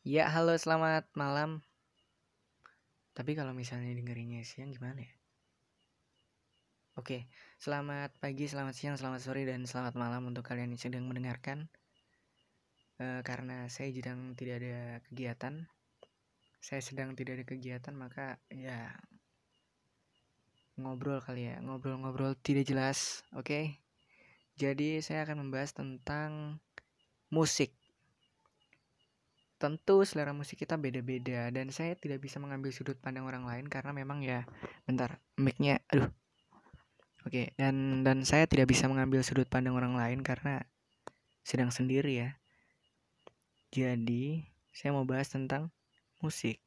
Ya, halo selamat malam. Tapi kalau misalnya dengerinnya siang gimana ya? Oke, selamat pagi, selamat siang, selamat sore, dan selamat malam untuk kalian yang sedang mendengarkan. Eh, karena saya sedang tidak ada kegiatan, saya sedang tidak ada kegiatan, maka ya ngobrol kali ya, ngobrol-ngobrol tidak jelas. Oke, jadi saya akan membahas tentang musik. Tentu selera musik kita beda-beda dan saya tidak bisa mengambil sudut pandang orang lain karena memang ya bentar mic-nya aduh. Oke, dan dan saya tidak bisa mengambil sudut pandang orang lain karena sedang sendiri ya. Jadi, saya mau bahas tentang musik.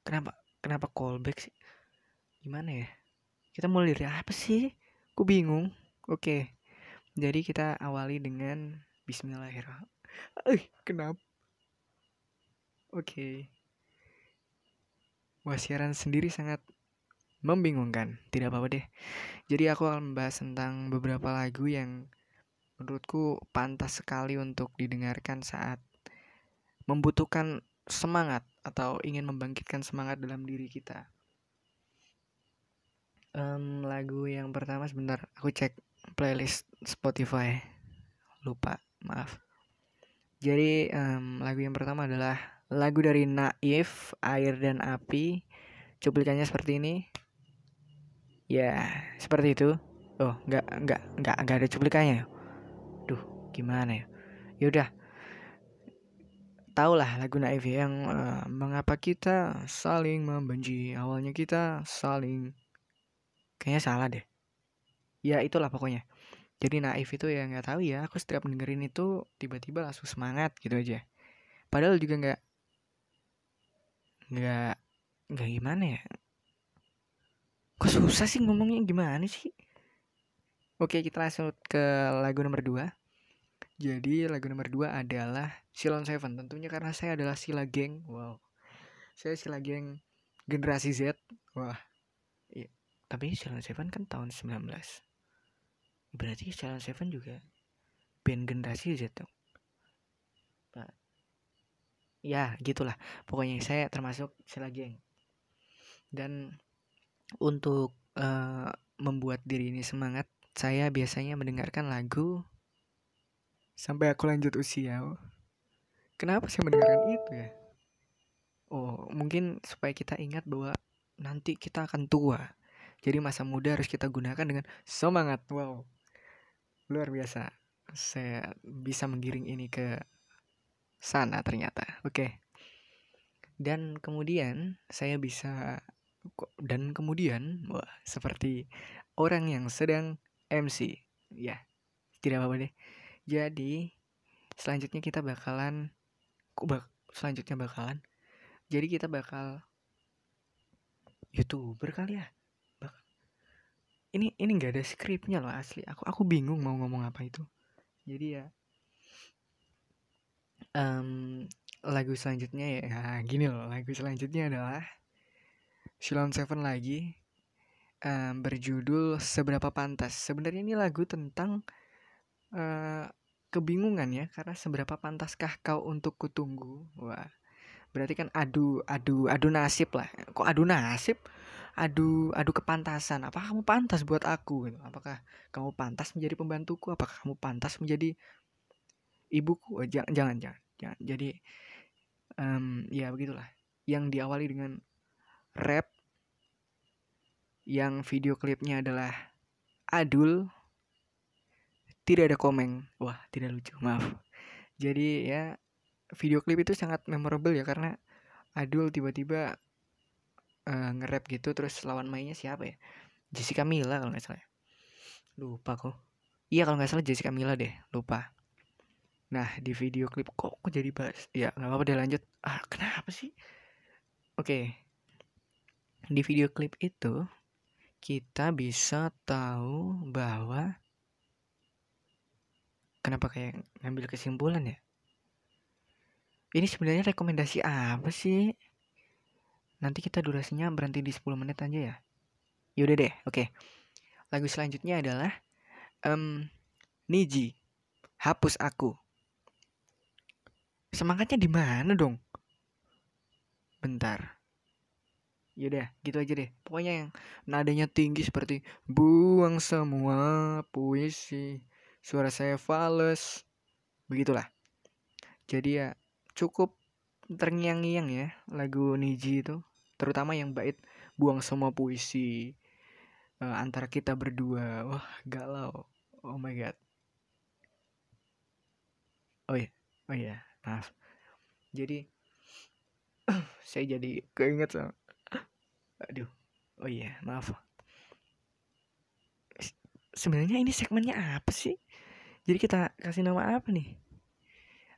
Kenapa kenapa callback sih? Gimana ya? Kita mulai dari apa sih? Aku bingung. Oke. Jadi kita awali dengan bismillahirrahmanirrahim. Eh, kenapa? Oke. Wah, siaran sendiri sangat membingungkan. Tidak apa-apa deh. Jadi aku akan membahas tentang beberapa lagu yang menurutku pantas sekali untuk didengarkan saat membutuhkan semangat atau ingin membangkitkan semangat dalam diri kita. Em, lagu yang pertama sebentar aku cek playlist Spotify. Lupa, maaf. Jadi em, lagu yang pertama adalah lagu dari Naif, Air dan Api. Cuplikannya seperti ini. Ya, seperti itu. Oh, nggak nggak nggak nggak ada cuplikannya. Duh, gimana ya? Yaudah. Taulah lagu Naif yang uh, mengapa kita saling membenci. Awalnya kita saling kayaknya salah deh. Ya itulah pokoknya. Jadi Naif itu ya nggak tahu ya. Aku setiap dengerin itu tiba-tiba langsung semangat gitu aja. Padahal juga nggak nggak nggak gimana ya. Kok susah sih ngomongnya? Gimana sih? Oke kita langsung ke lagu nomor 2 jadi lagu nomor 2 adalah Silon Seven. Tentunya karena saya adalah Sila Geng. Wow. Saya Sila Geng generasi Z. Wah. Iya. Tapi Silon Seven kan tahun 19 berarti Silon Seven juga band generasi Z dong ya gitulah. Pokoknya saya termasuk sila geng. Dan untuk uh, membuat diri ini semangat saya biasanya mendengarkan lagu sampai aku lanjut usia. Kenapa saya mendengarkan itu ya? Oh mungkin supaya kita ingat bahwa nanti kita akan tua. Jadi masa muda harus kita gunakan dengan semangat. Wow luar biasa saya bisa menggiring ini ke sana ternyata. Oke. Dan kemudian saya bisa dan kemudian wah seperti orang yang sedang MC. Ya, tidak apa-apa deh. Jadi selanjutnya kita bakalan bak, selanjutnya bakalan jadi kita bakal youtuber kali ya ini ini nggak ada skripnya loh asli. Aku aku bingung mau ngomong apa itu. Jadi ya um, lagu selanjutnya ya gini loh. Lagu selanjutnya adalah Shilon Seven lagi. Um, berjudul seberapa pantas. Sebenarnya ini lagu tentang uh, kebingungan ya karena seberapa pantaskah kau untuk kutunggu? Wah berarti kan adu adu adu nasib lah. Kok adu nasib adu adu kepantasan. Apakah kamu pantas buat aku? Gitu. Apakah kamu pantas menjadi pembantuku? Apakah kamu pantas menjadi ibuku? Oh, jangan jangan jangan, jangan. jadi um, ya begitulah. Yang diawali dengan rap yang video klipnya adalah adul tidak ada komeng. Wah tidak lucu maaf. Jadi ya video klip itu sangat memorable ya karena adul tiba-tiba uh, nge-rap gitu terus lawan mainnya siapa ya? Jessica Mila kalau nggak salah. Lupa kok iya kalau nggak salah Jessica Mila deh lupa. Nah di video klip kok, kok jadi bahas? Ya nggak apa-apa deh lanjut. Ah kenapa sih? Oke. Di video klip itu Kita bisa tahu bahwa Kenapa kayak ngambil kesimpulan ya? Ini sebenarnya rekomendasi apa sih Nanti kita durasinya berhenti di 10 menit aja ya. Yaudah deh oke. Lagu selanjutnya adalah um, Niji Hapus Aku. Semangatnya di mana dong? Bentar. Yaudah, gitu aja deh. Pokoknya yang nadanya tinggi seperti buang semua puisi, suara saya fals, begitulah. Jadi ya cukup terngiang-ngiang ya lagu Niji itu, terutama yang bait buang semua puisi uh, antara kita berdua. Wah, galau. Oh my god. Oh iya, oh iya, maaf. Jadi saya jadi keinget sama Aduh. Oh iya, maaf. Sebenarnya ini segmennya apa sih? Jadi kita kasih nama apa nih?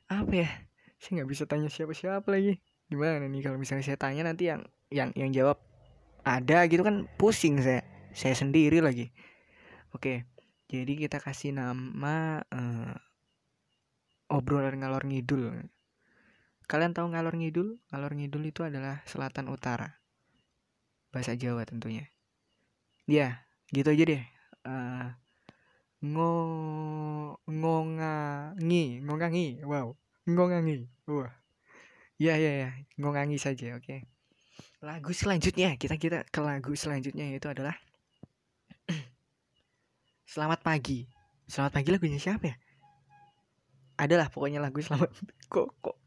Apa ya? Saya nggak bisa tanya siapa-siapa lagi. Gimana nih kalau misalnya saya tanya nanti yang yang yang jawab ada gitu kan pusing saya. Saya sendiri lagi. Oke. Jadi kita kasih nama uh, obrolan ngalor ngidul. Kalian tahu ngalor ngidul? Ngalor ngidul itu adalah selatan utara bahasa Jawa tentunya. Ya, gitu aja deh. Uh, ngo ngongangi, ngongangi. Wow, ngongangi. Wah. Ya, ya, ya, ngongangi saja, oke. Okay. Lagu selanjutnya, kita kita ke lagu selanjutnya yaitu adalah Selamat pagi. Selamat pagi lagunya siapa ya? Adalah pokoknya lagu selamat kok kok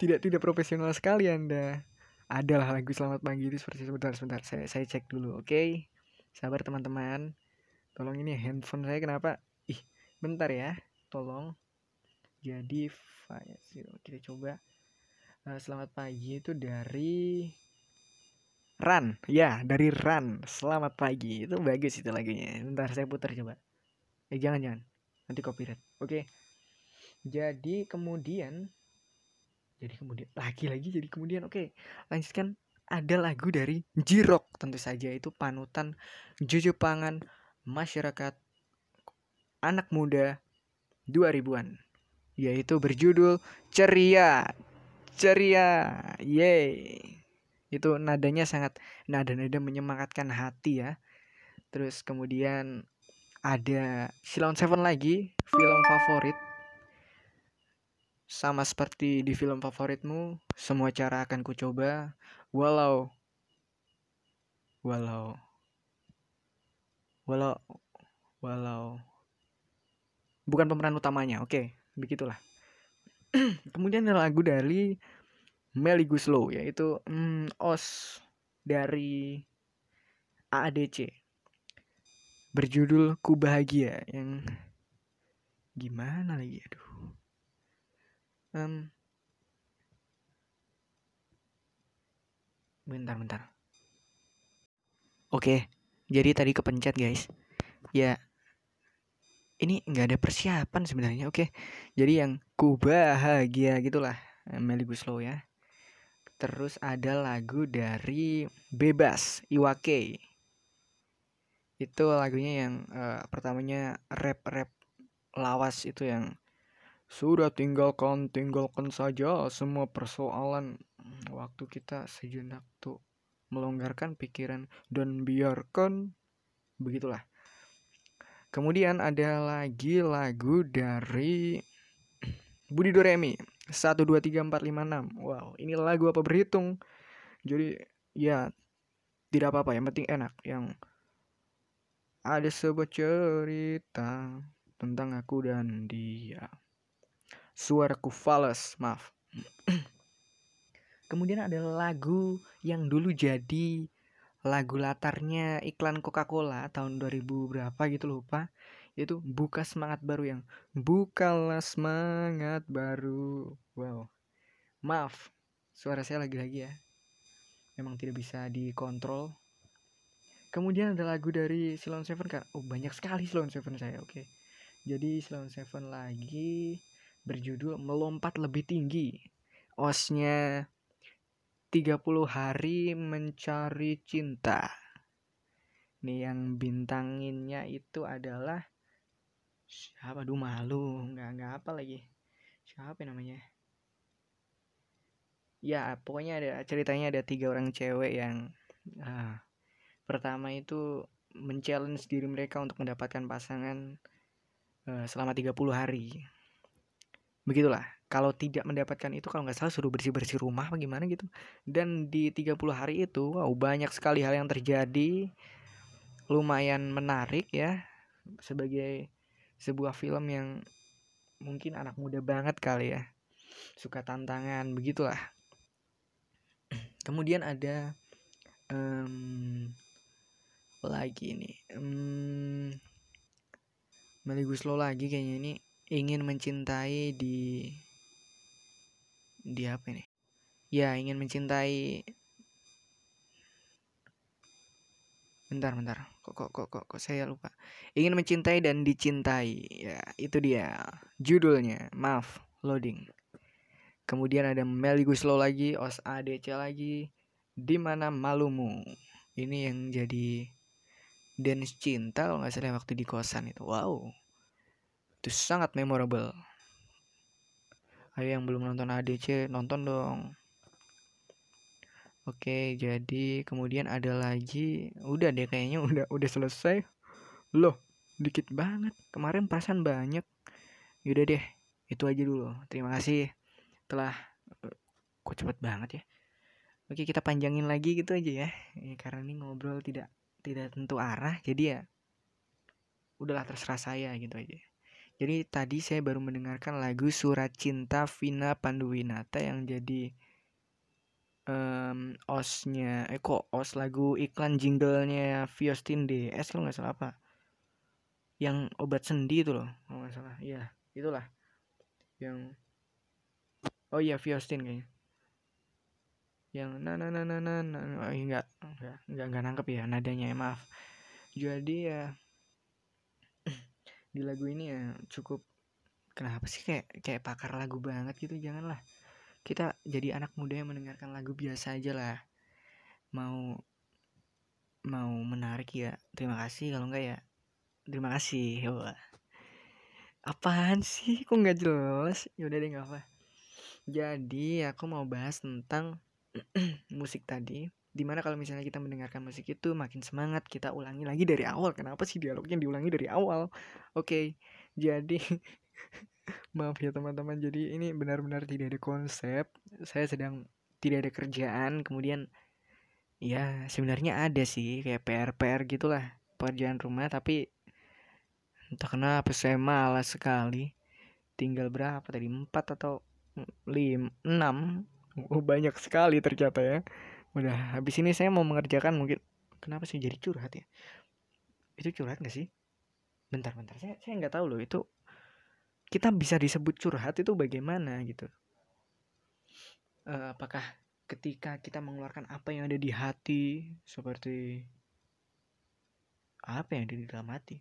tidak tidak profesional sekali Anda adalah lagu selamat pagi itu seperti sebentar sebentar saya saya cek dulu oke okay? sabar teman-teman tolong ini handphone saya kenapa ih bentar ya tolong jadi kita coba selamat pagi itu dari Run ya dari Run selamat pagi. Itu bagus itu lagunya. Bentar saya putar coba. Eh jangan jangan. Nanti copyright. Oke. Jadi kemudian jadi kemudian lagi-lagi jadi kemudian. Oke lanjutkan. Ada lagu dari Jirok tentu saja. Itu panutan pangan masyarakat anak muda 2000-an yaitu berjudul Ceria Ceria. Yay itu nadanya sangat nada-nada menyemangatkan hati ya. Terus kemudian ada Silon Seven lagi film favorit. Sama seperti di film favoritmu, semua cara akan kucoba, walau, walau, walau, walau, bukan pemeran utamanya, oke, okay, begitulah. Kemudian ada lagu dari Melly Guslow, yaitu mm, Os dari AADC berjudul Ku Bahagia yang gimana lagi aduh. Um, bentar bentar. Oke jadi tadi kepencet guys. Ya ini nggak ada persiapan sebenarnya oke. Jadi yang ku bahagia gitulah Melly Guslow ya terus ada lagu dari Bebas Iwake itu lagunya yang uh, pertamanya rap rap lawas itu yang sudah tinggalkan, tinggalkan saja semua persoalan. Waktu kita sejenak tuh melonggarkan pikiran dan biarkan begitulah. Kemudian ada lagi lagu dari Budi Doremi 1 2 3 4 5 6. Wow, ini lagu apa berhitung. Jadi ya tidak apa-apa yang penting enak yang ada sebuah cerita tentang aku dan dia suaraku fals, maaf. Kemudian ada lagu yang dulu jadi lagu latarnya iklan Coca-Cola tahun 2000 berapa gitu lupa itu buka semangat baru yang bukalah semangat baru wow maaf suara saya lagi-lagi ya memang tidak bisa dikontrol kemudian ada lagu dari Silon Seven kan oh banyak sekali Silon Seven saya oke okay. jadi Silon Seven lagi berjudul Melompat Lebih Tinggi. Osnya 30 hari mencari cinta. Nih yang bintanginnya itu adalah siapa? Aduh malu, nggak nggak apa lagi. Siapa namanya? Ya pokoknya ada ceritanya ada tiga orang cewek yang ah, pertama itu men-challenge diri mereka untuk mendapatkan pasangan uh, selama 30 hari begitulah kalau tidak mendapatkan itu kalau nggak salah suruh bersih-bersih rumah bagaimana gitu dan di 30 hari itu wow banyak sekali hal yang terjadi lumayan menarik ya sebagai sebuah film yang mungkin anak muda banget kali ya. Suka tantangan begitulah. Kemudian ada um, lagi nih um, Meli Guslo lagi kayaknya ini ingin mencintai di di apa ini? Ya ingin mencintai bentar bentar. Kok kok kok kok, kok saya lupa. Ingin mencintai dan dicintai. Ya itu dia. Judulnya maaf loading. Kemudian ada Meli Guslow lagi Os ADC lagi. Di mana malumu? Ini yang jadi dance cinta kalau nggak salah waktu di kosan itu. Wow. Itu sangat memorable. Ayo yang belum nonton ADC nonton dong Oke, jadi kemudian ada lagi, udah deh kayaknya udah udah selesai. Loh, dikit banget. Kemarin perasaan banyak. Yaudah deh, itu aja dulu. Terima kasih telah kok cepet banget ya. Oke, kita panjangin lagi gitu aja ya. ya karena ini ngobrol tidak tidak tentu arah, jadi ya udahlah terserah saya gitu aja. Jadi tadi saya baru mendengarkan lagu Surat Cinta Vina Panduwinata yang jadi um, osnya eh kok os lagu iklan jinglenya Viostin DS kalau nggak salah apa? Yang obat sendi itu loh kalau nggak salah. Iya itulah yang oh iya Viostin kayaknya. Yang na na na na na, na. Oh, enggak enggak enggak enggak nangkep ya nadanya ya maaf. Jadi ya di lagu ini ya cukup kenapa sih kayak kayak pakar lagu banget gitu janganlah kita jadi anak muda yang mendengarkan lagu biasa aja lah. Mau mau menarik ya terima kasih. Kalau enggak ya terima kasih. Wah. apaan sih? Kok nggak jelas? Yaudah deh nggak apa jadi aku mau bahas tentang musik tadi. Di mana kalau misalnya kita mendengarkan musik itu makin semangat kita ulangi lagi dari awal. Kenapa sih dialognya diulangi dari awal? Oke okay, jadi Maaf ya teman-teman, jadi ini benar-benar tidak ada konsep. Saya sedang tidak ada kerjaan, kemudian ya sebenarnya ada sih kayak PR-PR gitulah pekerjaan rumah, tapi entah kenapa saya malas sekali. Tinggal berapa tadi? 4 atau 5, 6. Oh, banyak sekali ternyata ya. Udah habis ini saya mau mengerjakan mungkin kenapa sih jadi curhat ya? Itu curhat gak sih? Bentar, bentar. Saya saya nggak tahu loh itu kita bisa disebut curhat itu bagaimana gitu. Uh, apakah ketika kita mengeluarkan apa yang ada di hati seperti apa yang ada di dalam hati?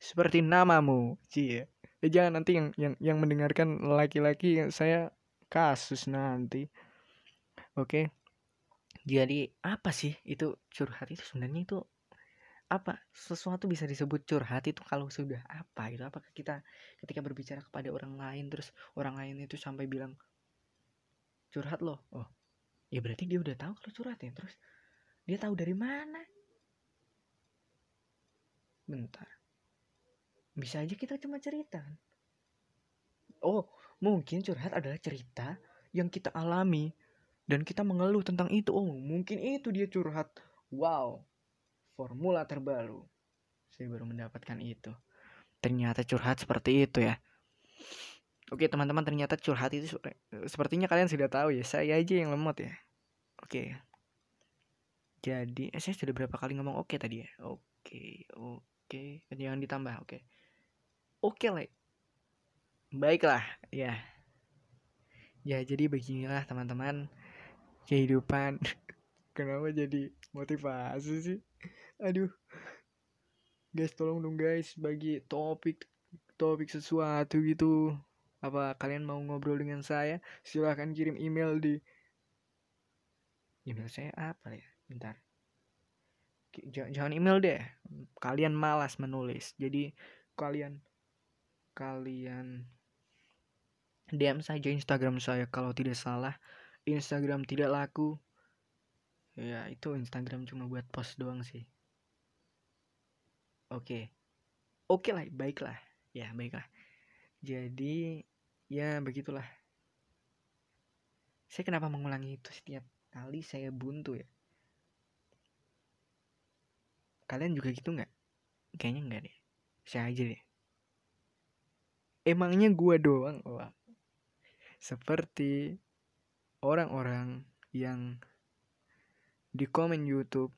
Seperti namamu cie eh, jangan nanti yang yang yang mendengarkan laki-laki saya kasus nanti. Oke. Jadi apa sih itu curhat itu sebenarnya? Itu apa sesuatu bisa disebut curhat itu kalau sudah apa itu apakah kita ketika berbicara kepada orang lain terus orang lain itu sampai bilang curhat loh. Oh ya berarti dia udah tahu kalau curhat ya? Terus dia tahu dari mana? Bentar. Bisa aja kita cuma cerita kan? Oh mungkin curhat adalah cerita yang kita alami dan kita mengeluh tentang itu. Oh mungkin itu dia curhat. Wow formula terbaru. Saya baru mendapatkan itu. Ternyata curhat seperti itu ya. Oke teman-teman ternyata curhat itu sepertinya kalian sudah tahu ya. Saya aja yang lemot ya. Oke. Jadi eh, saya sudah berapa kali ngomong oke tadi ya. Oke, oke. Jangan ditambah, oke. Oke lah. Baiklah, ya. Ya jadi beginilah teman-teman kehidupan. Kenapa jadi motivasi sih? aduh. Guys tolong dong guys bagi topik topik sesuatu gitu. Apa kalian mau ngobrol dengan saya silahkan kirim email di email saya apa ya? Bentar. Jangan email deh. Kalian malas menulis. Jadi kalian kalian DM saja Instagram saya kalau tidak salah. Instagram tidak laku ya itu Instagram cuma buat post doang sih. Oke. Oke lah, baiklah. Ya, baiklah. jadi ya begitulah. Saya kenapa mengulangi itu setiap kali saya buntu ya? Kalian juga gitu nggak? Kayaknya nggak deh. Saya aja deh. Emangnya gua doang? Wah. Seperti orang-orang yang di komen YouTube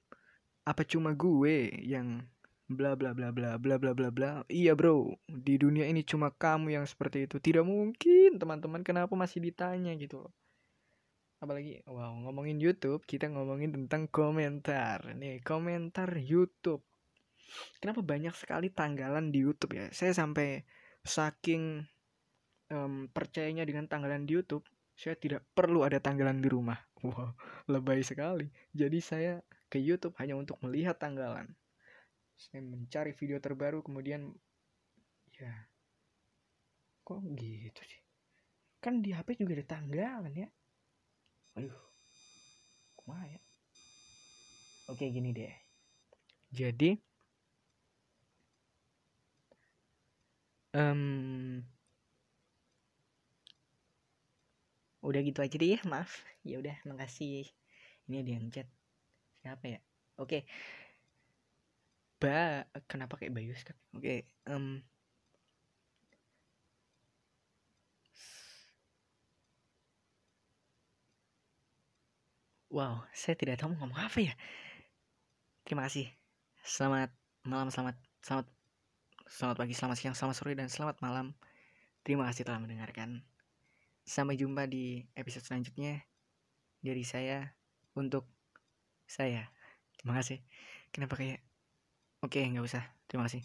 apa cuma gue yang bla bla bla bla bla bla bla bla? Iya bro. Di dunia ini cuma kamu yang seperti itu. Tidak mungkin teman-teman kenapa masih ditanya gitu apalagi wow ngomongin YouTube kita ngomongin tentang komentar. Nih komentar YouTube. Kenapa banyak sekali tanggalan di YouTube ya? Saya sampai saking um, percayanya dengan tanggalan di YouTube saya tidak perlu ada tanggalan di rumah. Wow lebay sekali. Jadi saya ke YouTube hanya untuk melihat tanggalan. Saya mencari video terbaru kemudian ya kok gitu sih? Kan di HP juga ada tanggalan ya? Aduh kumaha ya oke gini deh. Jadi um, udah gitu aja deh ya maaf ya udah makasih ini ada yang chat siapa ya oke ba kenapa kayak Bayu oke um, Wow, saya tidak tahu ngomong apa ya. Terima kasih. Selamat malam, selamat selamat selamat pagi, selamat siang, selamat sore dan selamat malam. Terima kasih telah mendengarkan. Sampai jumpa di episode selanjutnya dari saya untuk saya. Terima kasih. Kenapa kayak Oke, nggak usah. Terima kasih.